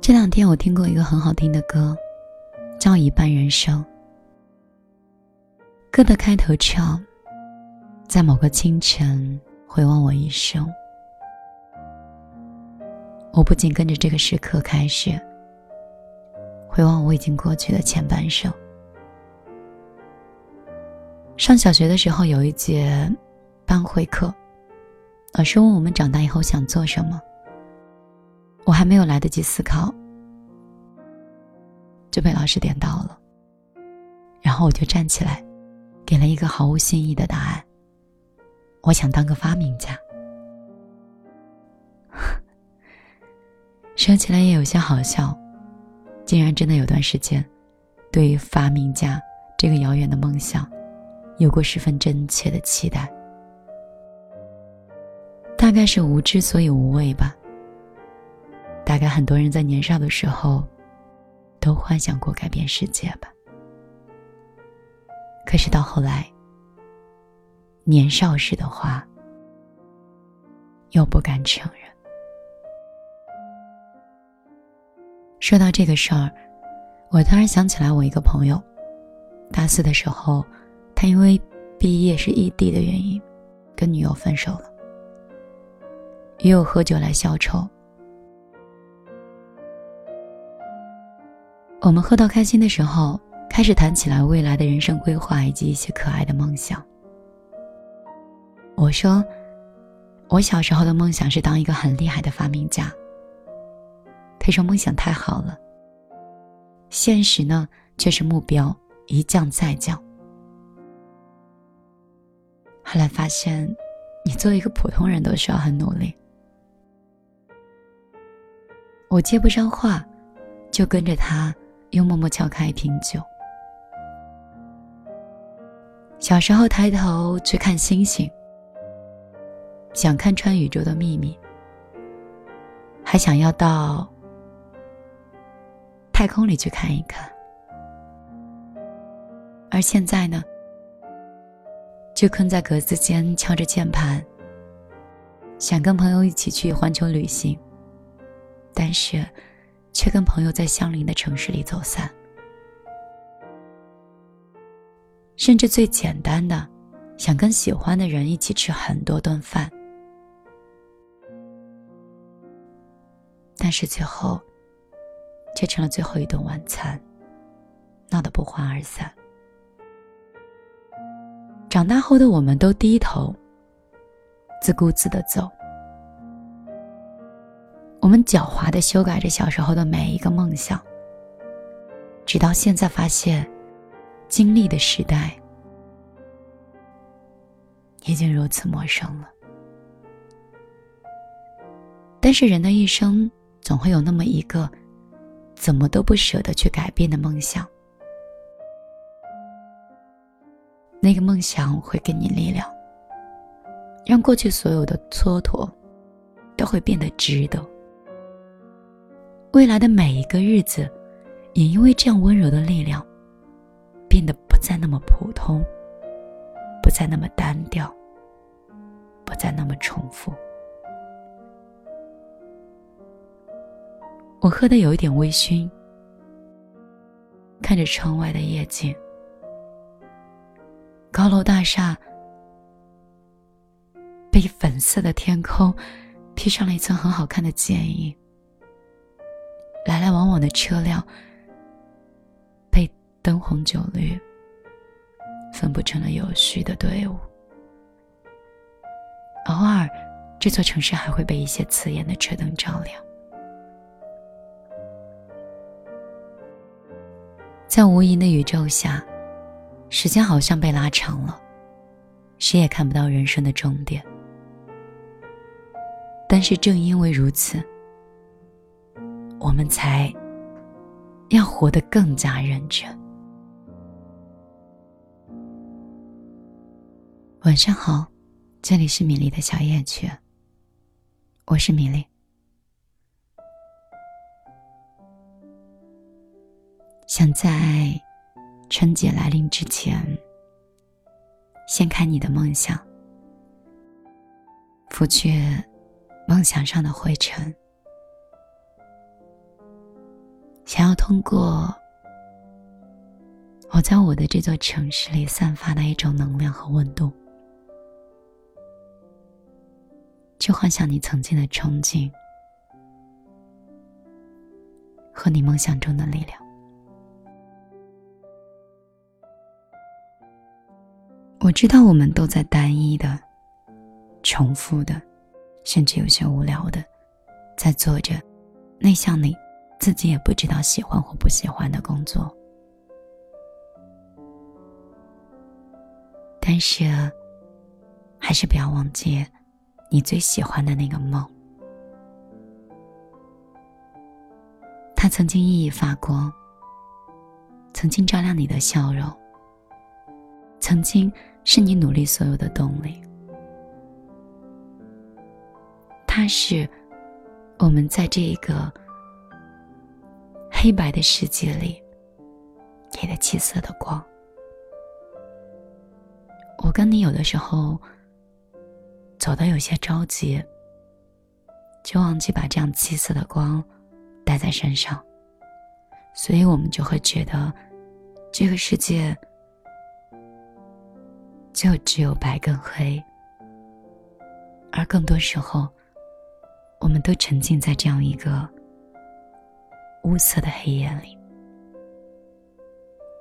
这两天我听过一个很好听的歌，叫《一半人生》。歌的开头唱：“在某个清晨回望我一生。”我不仅跟着这个时刻开始回望我已经过去的前半生。上小学的时候有一节班会课，老师问我们长大以后想做什么。我还没有来得及思考，就被老师点到了。然后我就站起来，给了一个毫无新意的答案。我想当个发明家。说起来也有些好笑，竟然真的有段时间，对于发明家这个遥远的梦想，有过十分真切的期待。大概是无知所以无畏吧。大概很多人在年少的时候，都幻想过改变世界吧。可是到后来，年少时的话，又不敢承认。说到这个事儿，我突然想起来，我一个朋友，大四的时候，他因为毕业是异地的原因，跟女友分手了，约我喝酒来消愁。我们喝到开心的时候，开始谈起来未来的人生规划以及一些可爱的梦想。我说，我小时候的梦想是当一个很厉害的发明家。他说梦想太好了，现实呢却是目标一降再降。后来发现，你做一个普通人都需要很努力。我接不上话，就跟着他。又默默敲开一瓶酒。小时候抬头去看星星，想看穿宇宙的秘密，还想要到太空里去看一看。而现在呢，就困在格子间敲着键盘，想跟朋友一起去环球旅行，但是。却跟朋友在相邻的城市里走散，甚至最简单的，想跟喜欢的人一起吃很多顿饭，但是最后，却成了最后一顿晚餐，闹得不欢而散。长大后的我们都低头，自顾自的走。我们狡猾的修改着小时候的每一个梦想，直到现在发现，经历的时代已经如此陌生了。但是人的一生总会有那么一个，怎么都不舍得去改变的梦想，那个梦想会给你力量，让过去所有的蹉跎都会变得值得。未来的每一个日子，也因为这样温柔的力量，变得不再那么普通，不再那么单调，不再那么重复。我喝的有一点微醺，看着窗外的夜景，高楼大厦被粉色的天空披上了一层很好看的剪影。来来往往的车辆被灯红酒绿分布成了有序的队伍。偶尔，这座城市还会被一些刺眼的车灯照亮。在无垠的宇宙下，时间好像被拉长了，谁也看不到人生的终点。但是正因为如此。我们才要活得更加认真。晚上好，这里是米粒的小夜曲，我是米粒。想在春节来临之前，掀开你的梦想，拂去梦想上的灰尘。想要通过我在我的这座城市里散发的一种能量和温度，去幻想你曾经的憧憬和你梦想中的力量。我知道我们都在单一的、重复的，甚至有些无聊的，在做着内向你自己也不知道喜欢或不喜欢的工作。但是，还是不要忘记你最喜欢的那个梦。它曾经熠熠发光，曾经照亮你的笑容，曾经。是你努力所有的动力，它是我们在这一个黑白的世界里给的七色的光。我跟你有的时候走的有些着急，就忘记把这样七色的光带在身上，所以我们就会觉得这个世界。就只有白跟黑，而更多时候，我们都沉浸在这样一个乌色的黑夜里。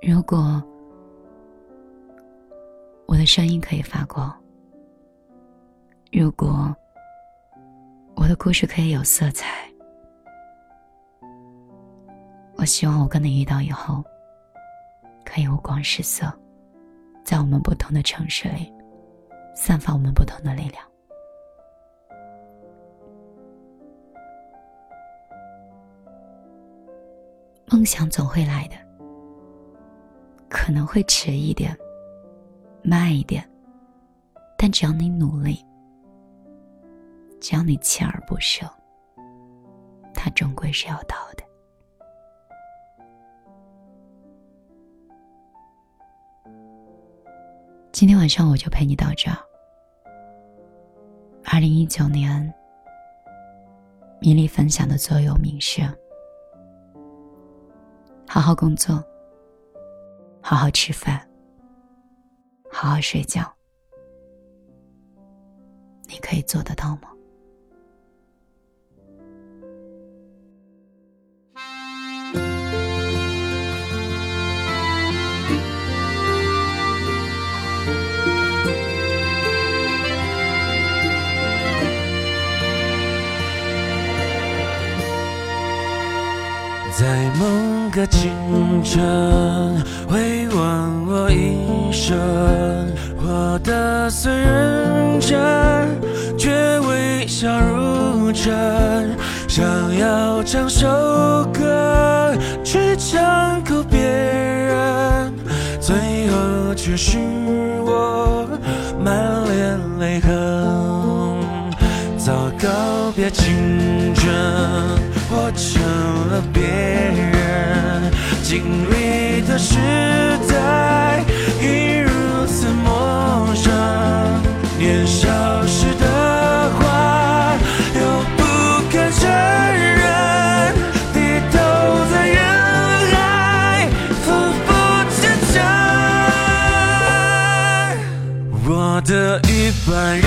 如果我的声音可以发光，如果我的故事可以有色彩，我希望我跟你遇到以后，可以五光十色。在我们不同的城市里，散发我们不同的力量。梦想总会来的，可能会迟一点，慢一点，但只要你努力，只要你锲而不舍，它终归是要到的。今天晚上我就陪你到这儿。二零一九年，米粒分享的座右铭是：好好工作，好好吃饭，好好睡觉。你可以做得到吗？在某个清晨，回望我一生，活得虽认真，却微笑如真。想要唱首歌去唱哭别人，最后却是我满脸泪痕。早告别青春。成了别人经历的时代，已如此陌生。年少时的话，又不敢承认，低头在人海，浮浮沉沉。我的一半人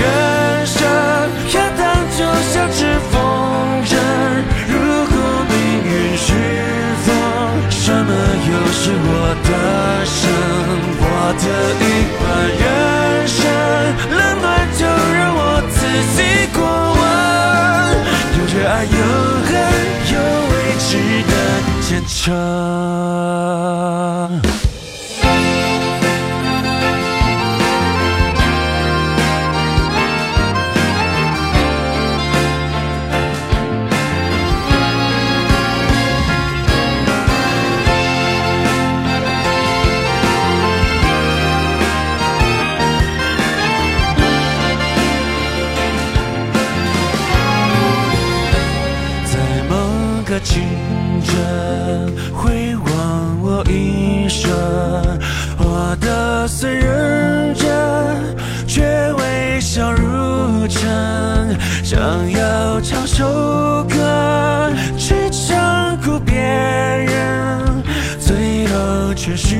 唱却是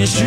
也许